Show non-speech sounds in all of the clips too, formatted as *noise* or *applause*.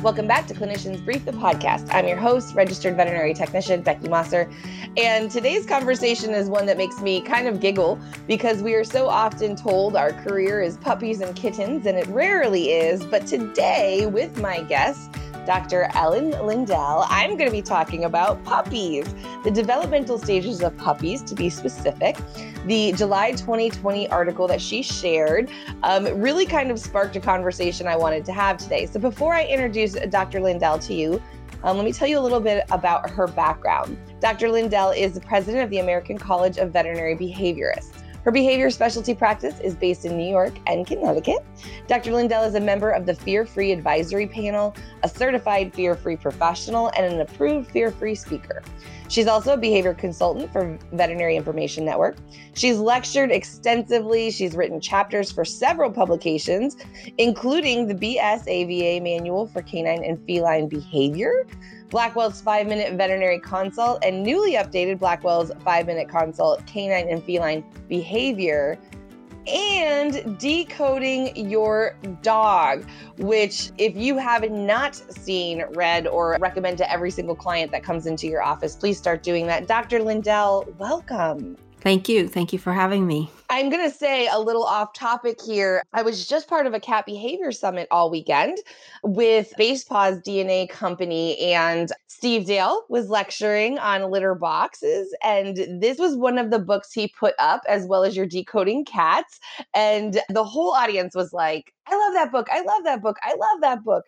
Welcome back to Clinicians Brief, the podcast. I'm your host, registered veterinary technician Becky Mosser. And today's conversation is one that makes me kind of giggle because we are so often told our career is puppies and kittens, and it rarely is. But today, with my guest, Dr. Ellen Lindell, I'm going to be talking about puppies, the developmental stages of puppies, to be specific. The July 2020 article that she shared um, really kind of sparked a conversation I wanted to have today. So before I introduce Dr. Lindell to you, um, let me tell you a little bit about her background. Dr. Lindell is the president of the American College of Veterinary Behaviorists. Her behavior specialty practice is based in New York and Connecticut. Dr. Lindell is a member of the Fear Free Advisory Panel, a certified fear free professional, and an approved fear free speaker. She's also a behavior consultant for Veterinary Information Network. She's lectured extensively. She's written chapters for several publications, including the BSAVA Manual for Canine and Feline Behavior, Blackwell's five minute veterinary consult, and newly updated Blackwell's five minute consult, canine and feline behavior, and decoding your dog, which, if you have not seen, read, or recommend to every single client that comes into your office, please start doing that. Dr. Lindell, welcome. Thank you. Thank you for having me. I'm going to say a little off topic here. I was just part of a cat behavior summit all weekend with Basepaws DNA Company, and Steve Dale was lecturing on litter boxes. And this was one of the books he put up, as well as your decoding cats. And the whole audience was like, I love that book. I love that book. I love that book.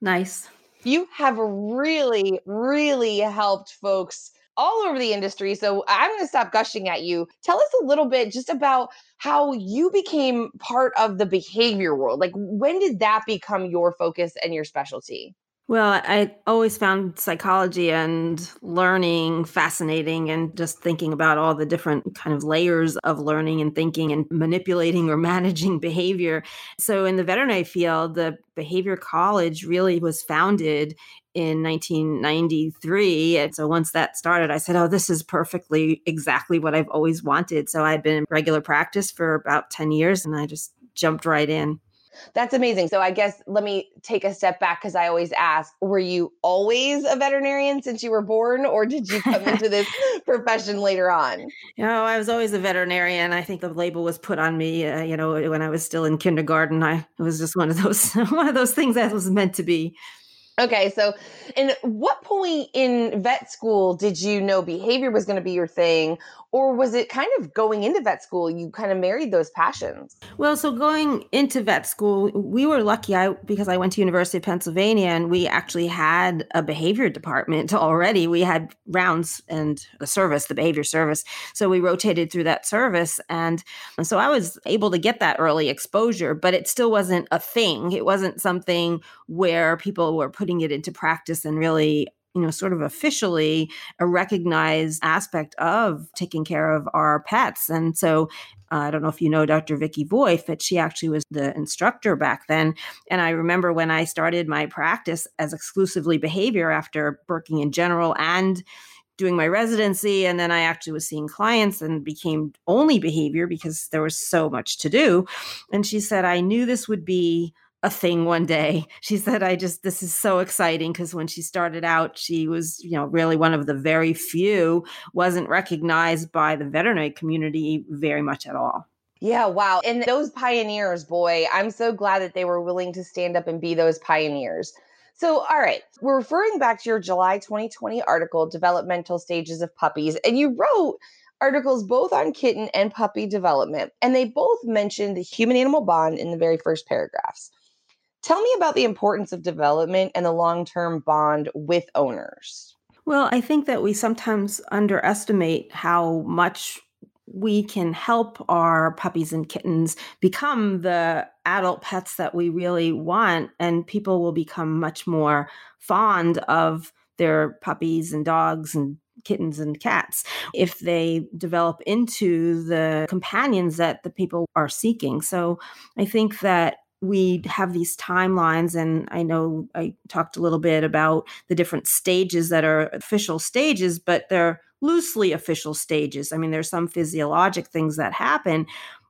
Nice. You have really, really helped folks all over the industry. So I'm going to stop gushing at you. Tell us a little bit just about how you became part of the behavior world. Like, when did that become your focus and your specialty? Well, I always found psychology and learning fascinating and just thinking about all the different kind of layers of learning and thinking and manipulating or *laughs* managing behavior. So, in the veterinary field, the behavior college really was founded in 1993. And so once that started, I said, Oh, this is perfectly exactly what I've always wanted. So I'd been in regular practice for about 10 years and I just jumped right in. That's amazing. So I guess let me take a step back because I always ask, were you always a veterinarian since you were born or did you come into this *laughs* profession later on? You know, I was always a veterinarian. I think the label was put on me, uh, you know, when I was still in kindergarten. I it was just one of those *laughs* one of those things that was meant to be. Okay, so and what point in vet school did you know behavior was going to be your thing? Or was it kind of going into vet school you kind of married those passions? Well so going into vet school we were lucky i because i went to university of pennsylvania and we actually had a behavior department *laughs* already. We had rounds and the service the behavior service. So we rotated through that service and, and so i was able to get that early exposure but it still wasn't a thing. It wasn't something where people were putting it into practice and really you know, sort of officially a recognized aspect of taking care of our pets. And so uh, I don't know if you know Dr. Vicky Voith, but she actually was the instructor back then. And I remember when I started my practice as exclusively behavior after working in general and doing my residency and then i actually was seeing clients and became only behavior because there was so much to do and she said i knew this would be a thing one day. She said, I just, this is so exciting because when she started out, she was, you know, really one of the very few, wasn't recognized by the veterinary community very much at all. Yeah, wow. And those pioneers, boy, I'm so glad that they were willing to stand up and be those pioneers. So, all right, we're referring back to your July 2020 article, Developmental Stages of Puppies, and you wrote articles both on kitten and puppy development, and they both mentioned the human animal bond in the very first paragraphs. Tell me about the importance of development and the long term bond with owners. Well, I think that we sometimes underestimate how much we can help our puppies and kittens become the adult pets that we really want, and people will become much more fond of their puppies and dogs and kittens and cats if they develop into the companions that the people are seeking. So I think that we have these timelines and i know i talked a little bit about the different stages that are official stages but they're loosely official stages i mean there's some physiologic things that happen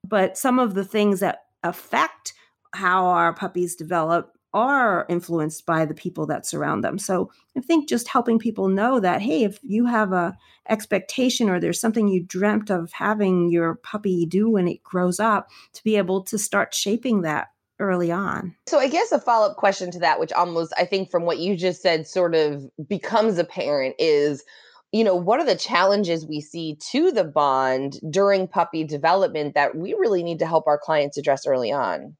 but some of the things that affect how our puppies develop are influenced by the people that surround them. So I think just helping people know that, hey, if you have a expectation or there's something you dreamt of having your puppy do when it grows up, to be able to start shaping that early on. So I guess a follow-up question to that, which almost I think from what you just said sort of becomes apparent is you know, what are the challenges we see to the bond during puppy development that we really need to help our clients address early on?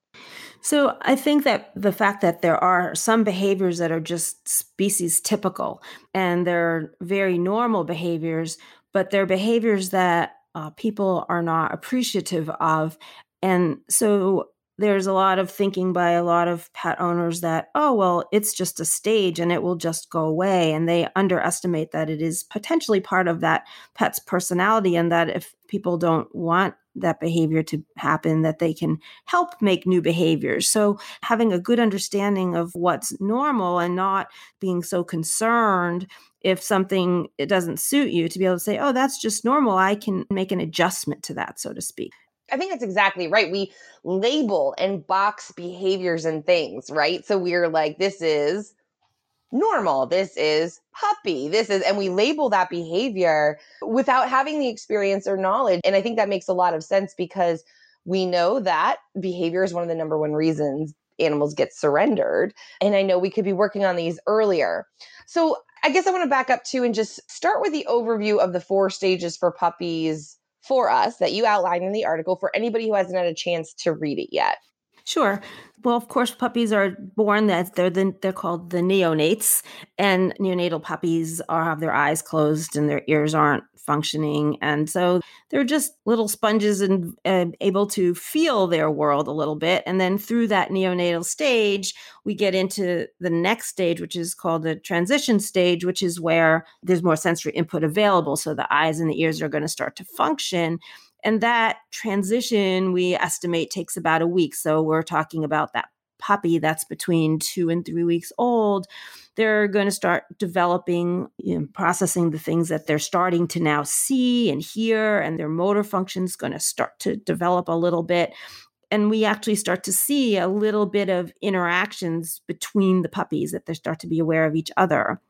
So I think that the fact that there are some behaviors that are just species typical and they're very normal behaviors, but they're behaviors that uh, people are not appreciative of. And so there's a lot of thinking by a lot of pet owners that, oh, well, it's just a stage and it will just go away. And they underestimate that it is potentially part of that pet's personality and that if people don't want that behavior to happen that they can help make new behaviors so having a good understanding of what's normal and not being so concerned if something it doesn't suit you to be able to say oh that's just normal i can make an adjustment to that so to speak I think that's exactly right. We label and box behaviors and things, right? So we're like, this is normal, this is puppy, this is, and we label that behavior without having the experience or knowledge. And I think that makes a lot of sense because we know that behavior is one of the number one reasons animals get surrendered. And I know we could be working on these earlier. So I guess I want to back up too and just start with the overview of the four stages for puppies for us that you outlined in the article for anybody who hasn't had a chance to read it yet? Sure. Well, of course, puppies are born that they're the, they're called the neonates, and neonatal puppies are have their eyes closed and their ears aren't functioning, and so they're just little sponges and uh, able to feel their world a little bit. And then through that neonatal stage, we get into the next stage, which is called the transition stage, which is where there's more sensory input available, so the eyes and the ears are going to start to function. And that transition, we estimate, takes about a week. So we're talking about that puppy that's between two and three weeks old. They're going to start developing, you know, processing the things that they're starting to now see and hear, and their motor function is going to start to develop a little bit and we actually start to see a little bit of interactions between the puppies that they start to be aware of each other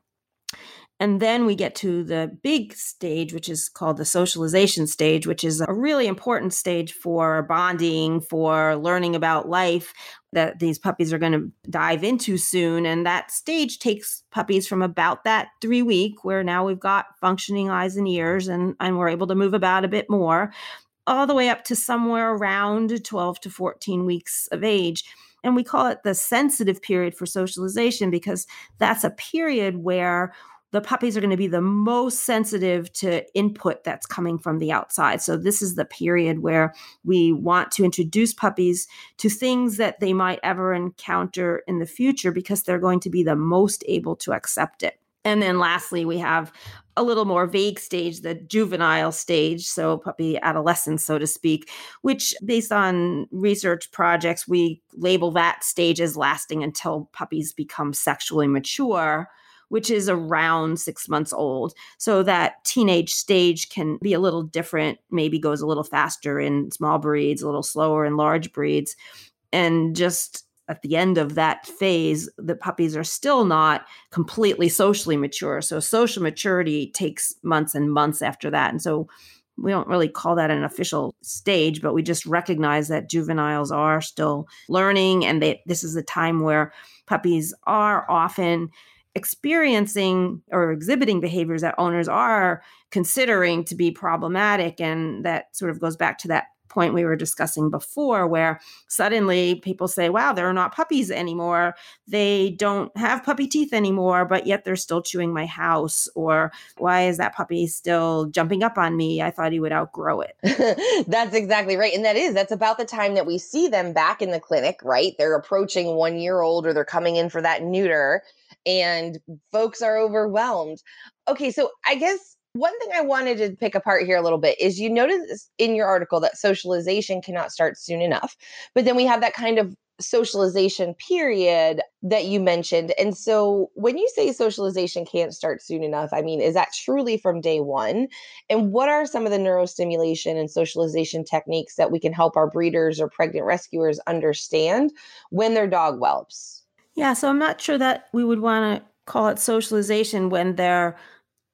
and then we get to the big stage, which is called the socialization stage, which is a really important stage for bonding, for learning about life that these puppies are going to dive into soon. And that stage takes puppies from about that three week, where now we've got functioning eyes and ears and, and we're able to move about a bit more, all the way up to somewhere around 12 to 14 weeks of age. And we call it the sensitive period for socialization because that's a period where the puppies are going to be the most sensitive to input that's coming from the outside. So, this is the period where we want to introduce puppies to things that they might ever encounter in the future because they're going to be the most able to accept it. And then lastly, we have a little more vague stage, the juvenile stage, so puppy adolescence, so to speak, which based on research projects, we label that stage as lasting until puppies become sexually mature which is around six months old. So that teenage stage can be a little different, maybe goes a little faster in small breeds, a little slower in large breeds. And just at the end of that phase, the puppies are still not completely socially mature. So social maturity takes months and months after that. And so we don't really call that an official stage, but we just recognize that juveniles are still learning and they, this is a time where puppies are often experiencing or exhibiting behaviors that owners are considering to be problematic. And that sort of goes back to that point we were discussing before, where suddenly people say, wow, they're not puppies anymore. They don't have puppy teeth anymore, but yet they're still chewing my house. Or why is that puppy still jumping up on me? I thought he would outgrow it. *laughs* that's exactly right. And that is, that's about the time that we see them back in the clinic, right? They're approaching one year old or they're coming in for that neuter and folks are overwhelmed. Okay, so I guess one thing I wanted to pick apart here a little bit is you notice in your article that socialization cannot start soon enough. But then we have that kind of socialization period that you mentioned. And so when you say socialization can't start soon enough, I mean, is that truly from day one? And what are some of the neurostimulation and socialization techniques that we can help our breeders or pregnant rescuers understand when their dog whelps? Yeah, so I'm not sure that we would want to call it socialization when they're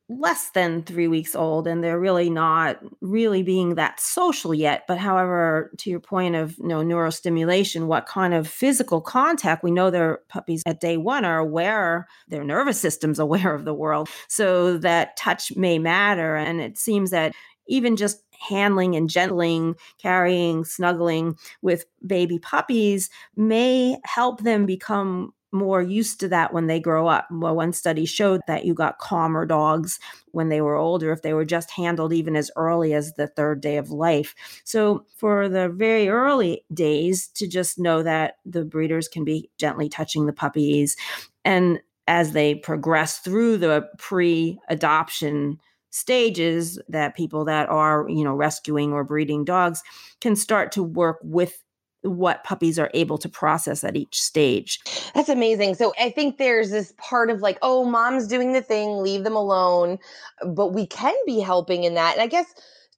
less than three weeks old and they're really not really being that social yet. But however to your point of you know neurostimulation what kind of physical contact we know their puppies at day one are aware their nervous system's *laughs* aware of the world. So that touch may matter. And it seems that even just handling and gentling, carrying, snuggling with baby puppies may help them become more used to that when they grow up. Well, one study showed that you got calmer dogs when they were older if they were just handled even as early as the third day of life. So, for the very early days, to just know that the breeders can be gently touching the puppies. And as they progress through the pre adoption stages that people that are you know rescuing or breeding dogs can start to work with what puppies are able to process at each stage. That's amazing. So I think there's this part of like, oh, mom's doing the thing, leave them alone. But we can be helping in that. And I guess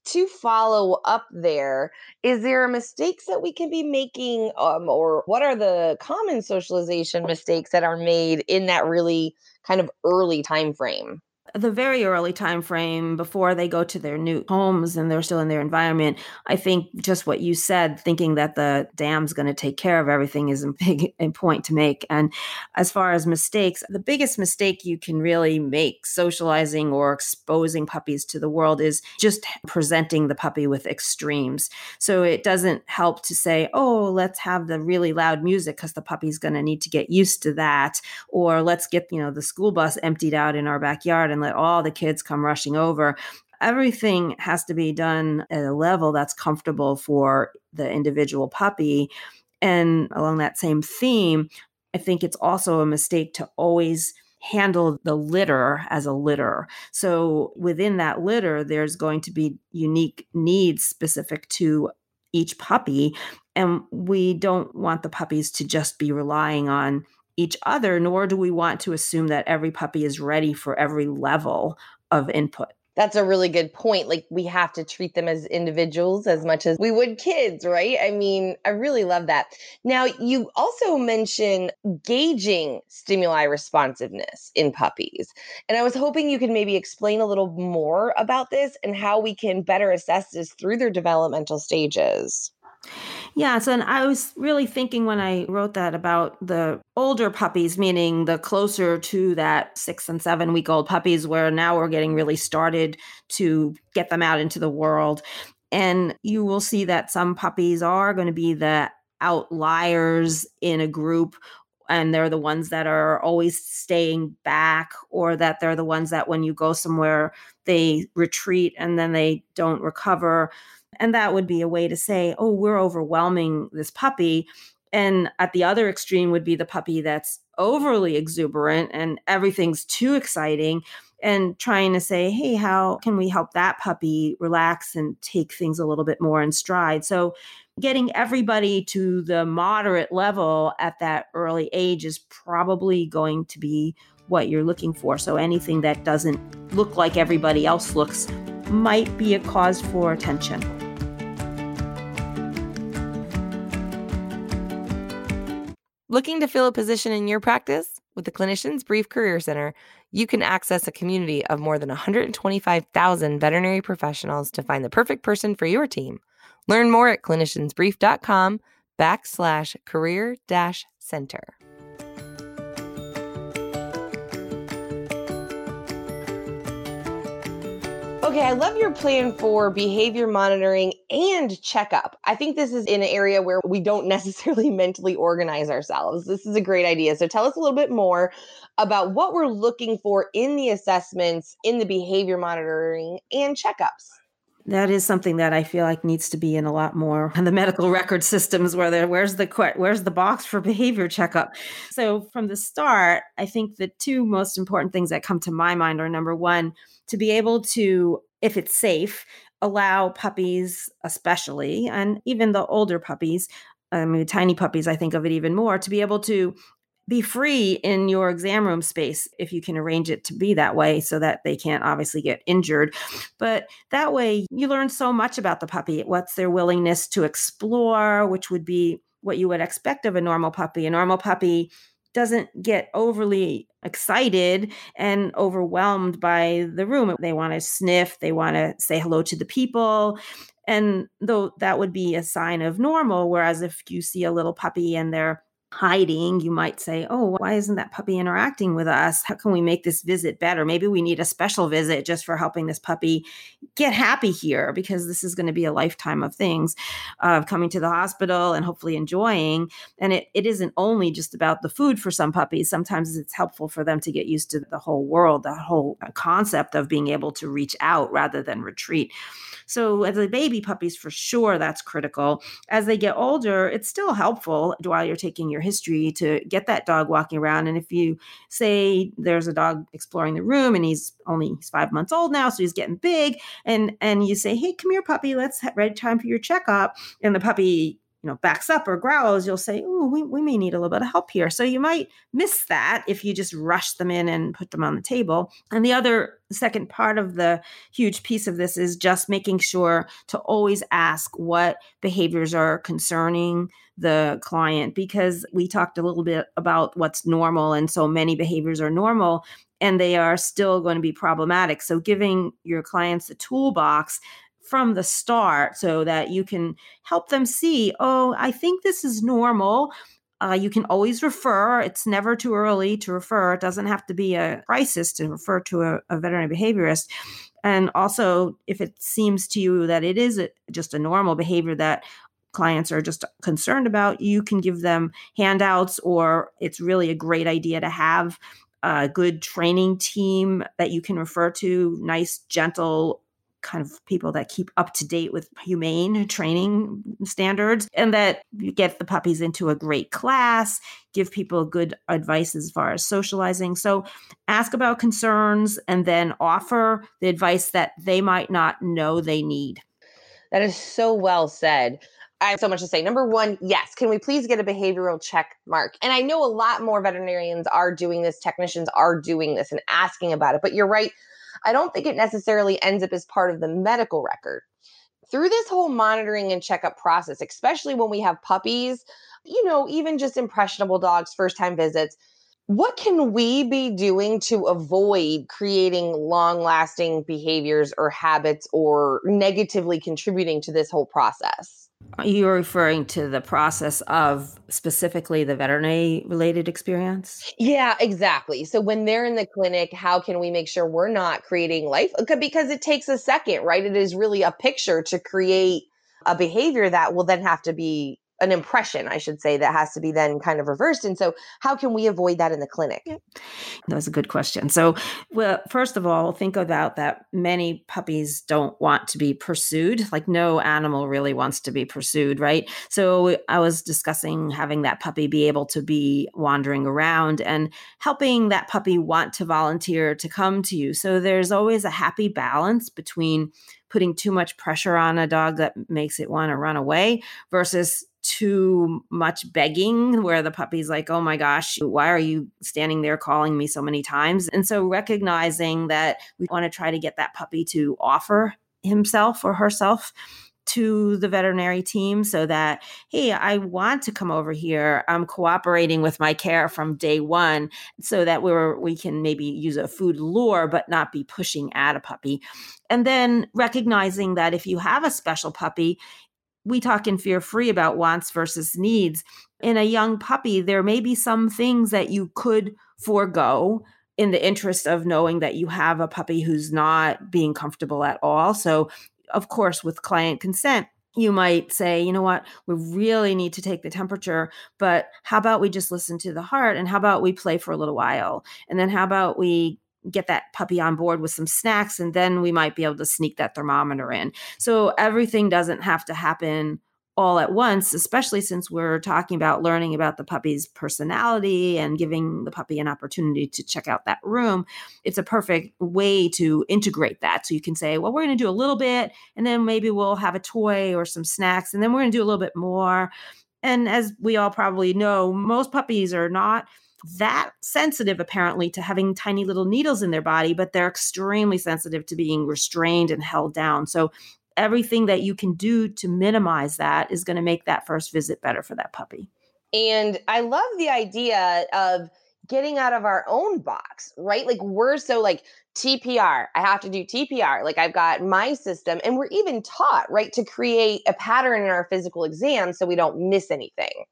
to follow up there, is there mistakes that we can be making? Um, or what are the common socialization mistakes that are made in that really kind of early time frame? The very early time frame before they go to their new homes and they're still in their environment i think just what you said thinking that the dam's going to take care of everything is a big *laughs* point to make. And as far as mistakes the biggest mistake you can really make socializing or exposing puppies to the world is just presenting the puppy with extremes. So it doesn't help to say oh let's have the really loud music because the puppy's going to need to get used to that or let's get you know the school bus emptied out in our backyard and let all the kids come rushing over everything has to be done at a level that's comfortable for the individual puppy. And along that same theme, I think it's also a mistake to always handle the litter as a litter. So within that litter, there's going to be unique needs specific to each puppy. And we don't want the puppies to just be relying on each other, nor do we want to assume that every puppy is ready for every level of input. That's a really good point. Like, we have to treat them as individuals as much as we would kids, right? I mean, I really love that. Now, you also mention gauging stimuli responsiveness in puppies. And I was hoping you could maybe explain a little more about this and how we can better assess this through their developmental stages. Yeah, so and I was really thinking when I wrote that about the older puppies, meaning the closer to that six and seven week old puppies, where now we're getting really started to get them out into the world. And you will see that some puppies are going to be the outliers in a group and they're the ones that are always staying back or that they're the ones that when you go somewhere they retreat and then they don't recover and that would be a way to say, oh, we're overwhelming this puppy. And at the other extreme would be the puppy that's overly exuberant and everything's too exciting and trying to say, hey, how can we help that puppy relax and take things a little bit more in stride? So, getting everybody to the moderate level at that early age is probably going to be what you're looking for. So, anything that doesn't look like everybody else looks might be a cause for attention. Looking to fill a position in your practice? With the Clinicians Brief Career Center, you can access a community of more than 125,000 veterinary professionals to find the perfect person for your team. Learn more at cliniciansbrief.com backslash career dash center. Okay, I love your plan for behavior monitoring and checkup. I think this is an area where we don't *laughs* necessarily mentally organize ourselves. This is a great idea. So tell us a little bit more about what we're looking for in the assessments, in the behavior monitoring and checkups. That is something that I feel like needs to be in a lot more in the medical record systems where there where's the where's the box for behavior checkup. So from the start, I think the two most important things that come to my mind are number 1, to be able to, if it's safe, allow puppies, especially, and even the older puppies, I mean, tiny puppies, I think of it even more, to be able to be free in your exam room space if you can arrange it to be that way so that they can't obviously get injured. But that way, you learn so much about the puppy. What's their willingness to explore, which would be what you would expect of a normal puppy. A normal puppy doesn't get overly excited and overwhelmed by the room. They want to sniff, they want to say hello to the people. And though that would be a sign of normal, whereas if you see a little puppy and they're hiding, you might say, Oh, why isn't that puppy interacting with us? How can we make this visit better? Maybe we need a special visit just for helping this puppy get happy here because this is going to be a lifetime of things of coming to the hospital and hopefully enjoying. And it, it isn't only just about the food for some puppies. Sometimes it's helpful for them to get used to the whole world, the whole concept of being able to reach out rather than retreat. So, as a baby puppies, for sure, that's critical. As they get older, it's still helpful while you're taking your history to get that dog walking around. And if you say there's a dog exploring the room and he's only he's five months old now, so he's getting big, and and you say, "Hey, come here, puppy, let's have ready time for your checkup," and the puppy you know backs up or growls you'll say oh we, we may need a little bit of help here. So you might miss that if you just rush them in and put them on the table. And the other second part of the huge piece of this is just making sure to always ask what behaviors are concerning the client because we talked a little bit about what's normal and so many behaviors are normal and they are still going to be problematic. So giving your clients a toolbox from the start so that you can help them see, oh, I think this is normal. Uh, you can always refer. It's never too early to refer. It doesn't have to be a crisis to refer to a, a veterinary behaviorist. And also, if it seems to you that it is a, just a normal behavior that clients are just concerned about, you can give them handouts, or it's really a great idea to have a good training team that you can refer to, nice, gentle kind of people that keep up to date with humane training standards and that get the puppies into a great class give people good advice as far as socializing so ask about concerns and then offer the advice that they might not know they need that is so well said I have so much to say. Number one, yes, can we please get a behavioral check mark? And I know a lot more veterinarians are doing this, technicians are doing this and asking about it, but you're right I don't think it necessarily ends up as part of the medical record. Through this whole monitoring and checkup process, especially when we have puppies, you know, even just impressionable dogs, first time visits, what can we be doing to avoid creating long lasting behaviors or habits or negatively contributing to this whole process? You're referring to the process of specifically the veterinary related experience? Yeah, exactly. So when they're in the clinic, how can we make sure we're not creating life? Uh, because it takes a second, right? It is really a picture to create a behavior that will then have to be an impression, I should say, that has to be then kind of reversed. And so, how can we avoid that in the clinic? That was a good question. So, well, first of all, think about that many puppies don't want to be pursued. Like, no animal really wants to be pursued, right? So, I was discussing having that puppy be able to be wandering around and helping that puppy want to volunteer to come to you. So, there's always a happy balance between putting too much pressure on a dog that makes it want to run away versus too much begging where the puppy's like, oh my gosh, why are you standing there calling me so many times? And so recognizing that we want to try to get that puppy to offer himself or herself to the veterinary team so that hey i want to come over here i'm cooperating with my care from day one so that we're we can maybe use a food lure but not be pushing at a puppy and then recognizing that if you have a special puppy we talk in fear free about wants versus needs. In a young puppy, there may be some things that you could forego in the interest of knowing that you have a puppy who's not being comfortable at all. So, of course, with client consent, you might say, you know what, we really need to take the temperature, but how about we just listen to the heart? And how about we play for a little while? And then how about we get that puppy on board with some snacks and then we might be able to sneak that thermometer in. So everything doesn't have to happen all at once, especially since we're talking about learning about the puppy's personality and giving the puppy an opportunity to check out that room. It's a perfect way to integrate that. So you can say, well, we're going to do a little bit, and then maybe we'll have a toy or some snacks, and then we're going to do a little bit more. And as we all probably know, most puppies are not that sensitive apparently to having tiny little needles in their body, but they're extremely sensitive to being restrained and held down. So everything that you can do to minimize that is going to make that first visit better for that puppy. And I love the idea of getting out of our own box, right? Like we're so like TPR, I have to do TPR. Like I've got my system, and we're even taught, right, to create a pattern in our physical exam so we don't miss anything.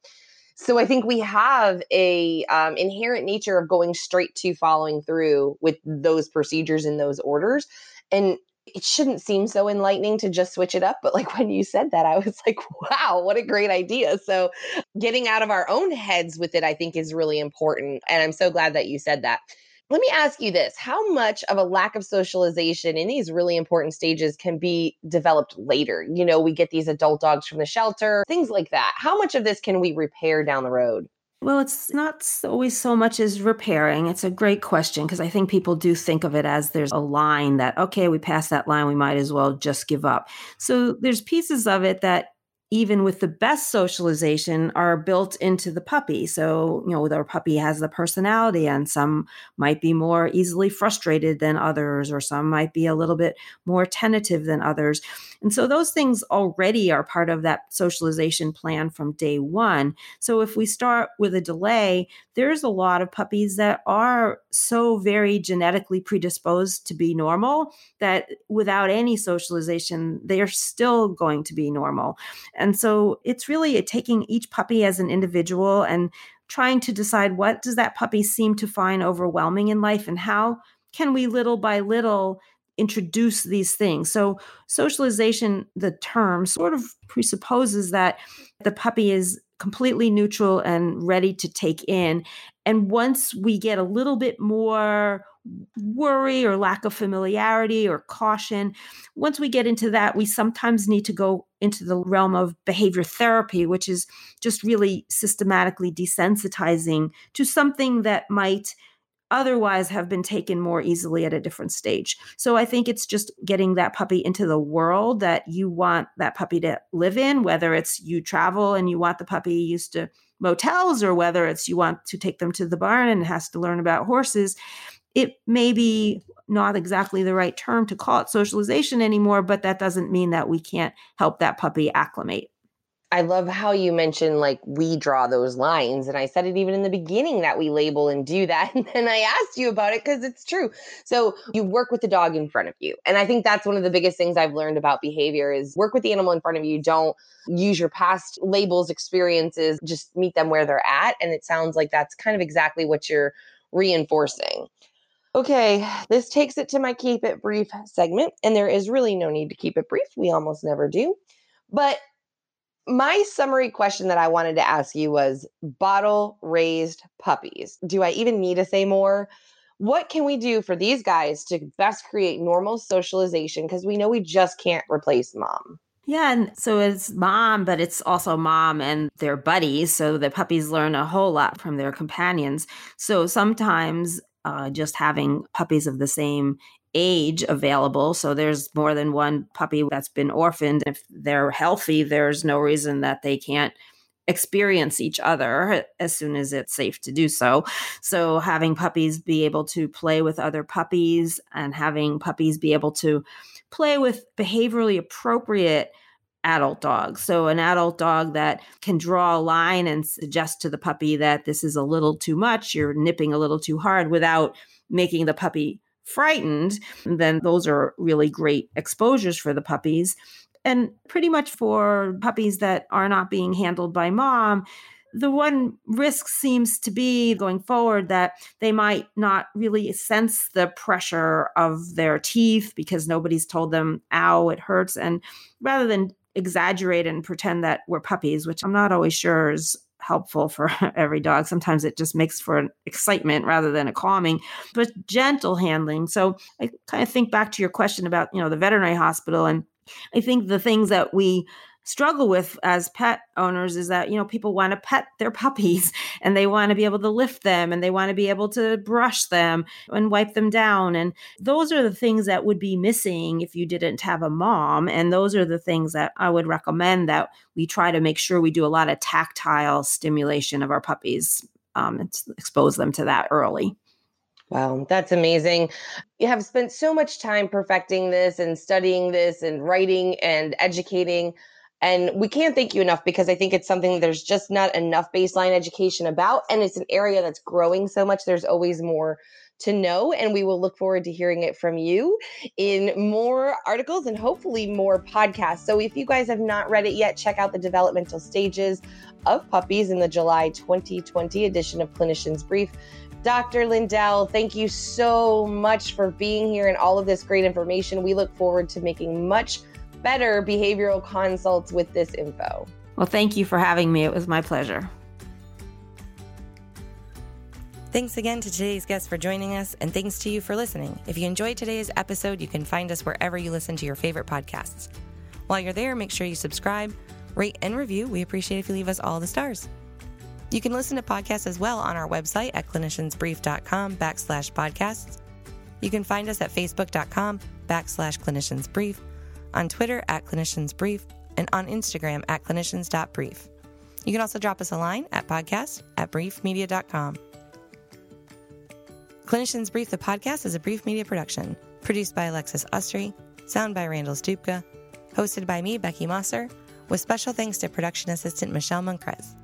So I think we have a um, inherent nature of going straight to following through with those procedures and those orders, and it shouldn't seem so enlightening to just switch it up. But like when you said that, I was like, wow, what a great idea. So getting out of our own heads with it, I think, is really important. And I'm so glad that you said that. Let me ask you this How much of a lack of socialization in these really important stages can be developed later? You know, we get these adult dogs from the shelter, things like that. How much of this can we repair down the road? Well, it's not always so much as repairing. It's a great question because I think people do think of it as there's a line that, okay, we passed that line, we might as well just give up. So there's pieces of it that even with the best socialization are built into the puppy. So, you know, the puppy has the personality and some might be more easily frustrated than others, or some might be a little bit more tentative than others. And so those things already are part of that socialization plan from day one. So if we start with a delay, there's a lot of puppies that are so very genetically predisposed to be normal that without any socialization, they are still going to be normal. And so it's really taking each puppy as an individual and trying to decide what does that puppy seem to find overwhelming in life and how can we little by little introduce these things. So, socialization, the term, sort of presupposes that the puppy is completely neutral and ready to take in. And once we get a little bit more worry or lack of familiarity or caution. Once we get into that, we sometimes need to go into the realm of behavior therapy, which is just really systematically desensitizing to something that might otherwise have been taken more easily at a different stage. So I think it's just getting that puppy into the world that you want that puppy to live in, whether it's you travel and you want the puppy used to motels or whether it's you want to take them to the barn and it has to learn about horses it may be not exactly the right term to call it socialization anymore, but that doesn't mean that we can't help that puppy acclimate. I love how you mentioned like we draw those lines. And I said it even in the beginning that we label and do that. *laughs* And then I asked you about it because it's true. So you work with the dog in front of you. And I think that's one of the biggest things I've learned about behavior is work with the animal in front of you. Don't use your past labels, experiences, just meet them where they're at. And it sounds like that's kind of exactly what you're reinforcing. Okay, this takes it to my keep it brief segment, and there is really no need to keep it brief. We almost never do. But my summary question that I wanted to ask you was bottle raised puppies. Do I even need to say more? What can we do for these guys to best create normal socialization? Because we know we just can't replace mom. Yeah, and so it's mom, but it's also mom and their buddies. So the puppies learn a whole lot from their companions. So sometimes uh, just having puppies of the same age available. So there's more than one puppy that's been orphaned. If they're healthy, there's no reason that they can't experience each other as soon as it's safe to do so. So having puppies be able to play with other puppies and having puppies be able to play with behaviorally appropriate adult dog. So, an adult dog that can draw a line and suggest to the puppy that this is a little too much, you're nipping a little too hard without making the puppy frightened, then those are really great exposures for the puppies. And pretty much for puppies that are not being handled by mom, the one risk seems to be going forward that they might not really sense the pressure of their teeth because nobody's told them, ow, it hurts. And rather than exaggerate and pretend that we're puppies, which I'm not always sure is helpful for *laughs* every dog. Sometimes it just makes for an excitement rather than a calming, but gentle handling. So I kind of think back to your question about, you know, the veterinary hospital and I think the things that we struggle with as pet owners is that you know people want to pet their puppies *laughs* and they want to be able to lift them and they want to be able to brush them and wipe them down and those are the things that would be missing if you didn't have a mom and those are the things that I would recommend that we try to make sure we do a lot of tactile stimulation of our puppies um, and expose them to that early. Wow, that's amazing. You have spent so much time perfecting this and studying this and writing and educating And we can't thank you enough because I think it's something there's just not enough baseline education about. And it's an area that's growing so much. There's always more to know. And we will look forward to hearing it from you in more articles and hopefully more podcasts. So if you guys have not read it yet, check out the developmental stages of puppies in the July 2020 edition of Clinician's Brief. Dr. Lindell, thank you so much for being here and all of this great information. We look forward to making much better behavioral consults with this info. Well, thank you for having me. It was my pleasure. Thanks again to today's guest for joining us, and thanks to you for listening. If you enjoyed today's episode, you can find us wherever you listen to your favorite podcasts. While you're there, make sure you subscribe, rate, and review. We appreciate if you leave us all the stars. You can listen to podcasts as well on our website at cliniciansbrief.com backslash podcasts. You can find us at facebook.com backslash cliniciansbrief, on Twitter at cliniciansbrief, and on Instagram at clinicians.brief. You can also drop us a line at podcast at briefmedia.com. Clinicians Brief the podcast is a brief media production, produced by Alexis Ustry, sound by Randall Stupka, hosted by me, Becky Mosser, with special thanks to production assistant Michelle Monkrez.